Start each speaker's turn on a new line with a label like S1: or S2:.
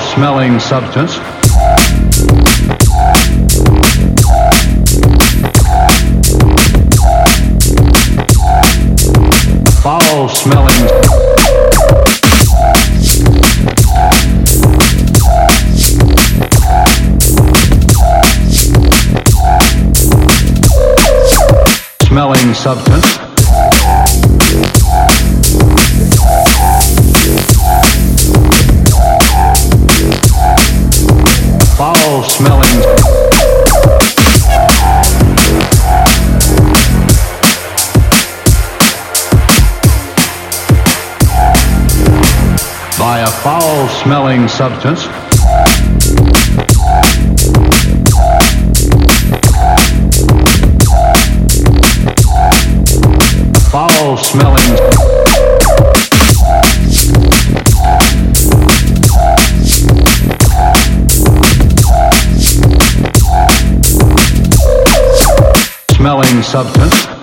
S1: smelling substance. Foul smelling. Smelling substance. Smelling. By a foul smelling substance. Foul smelling. Smelling substance.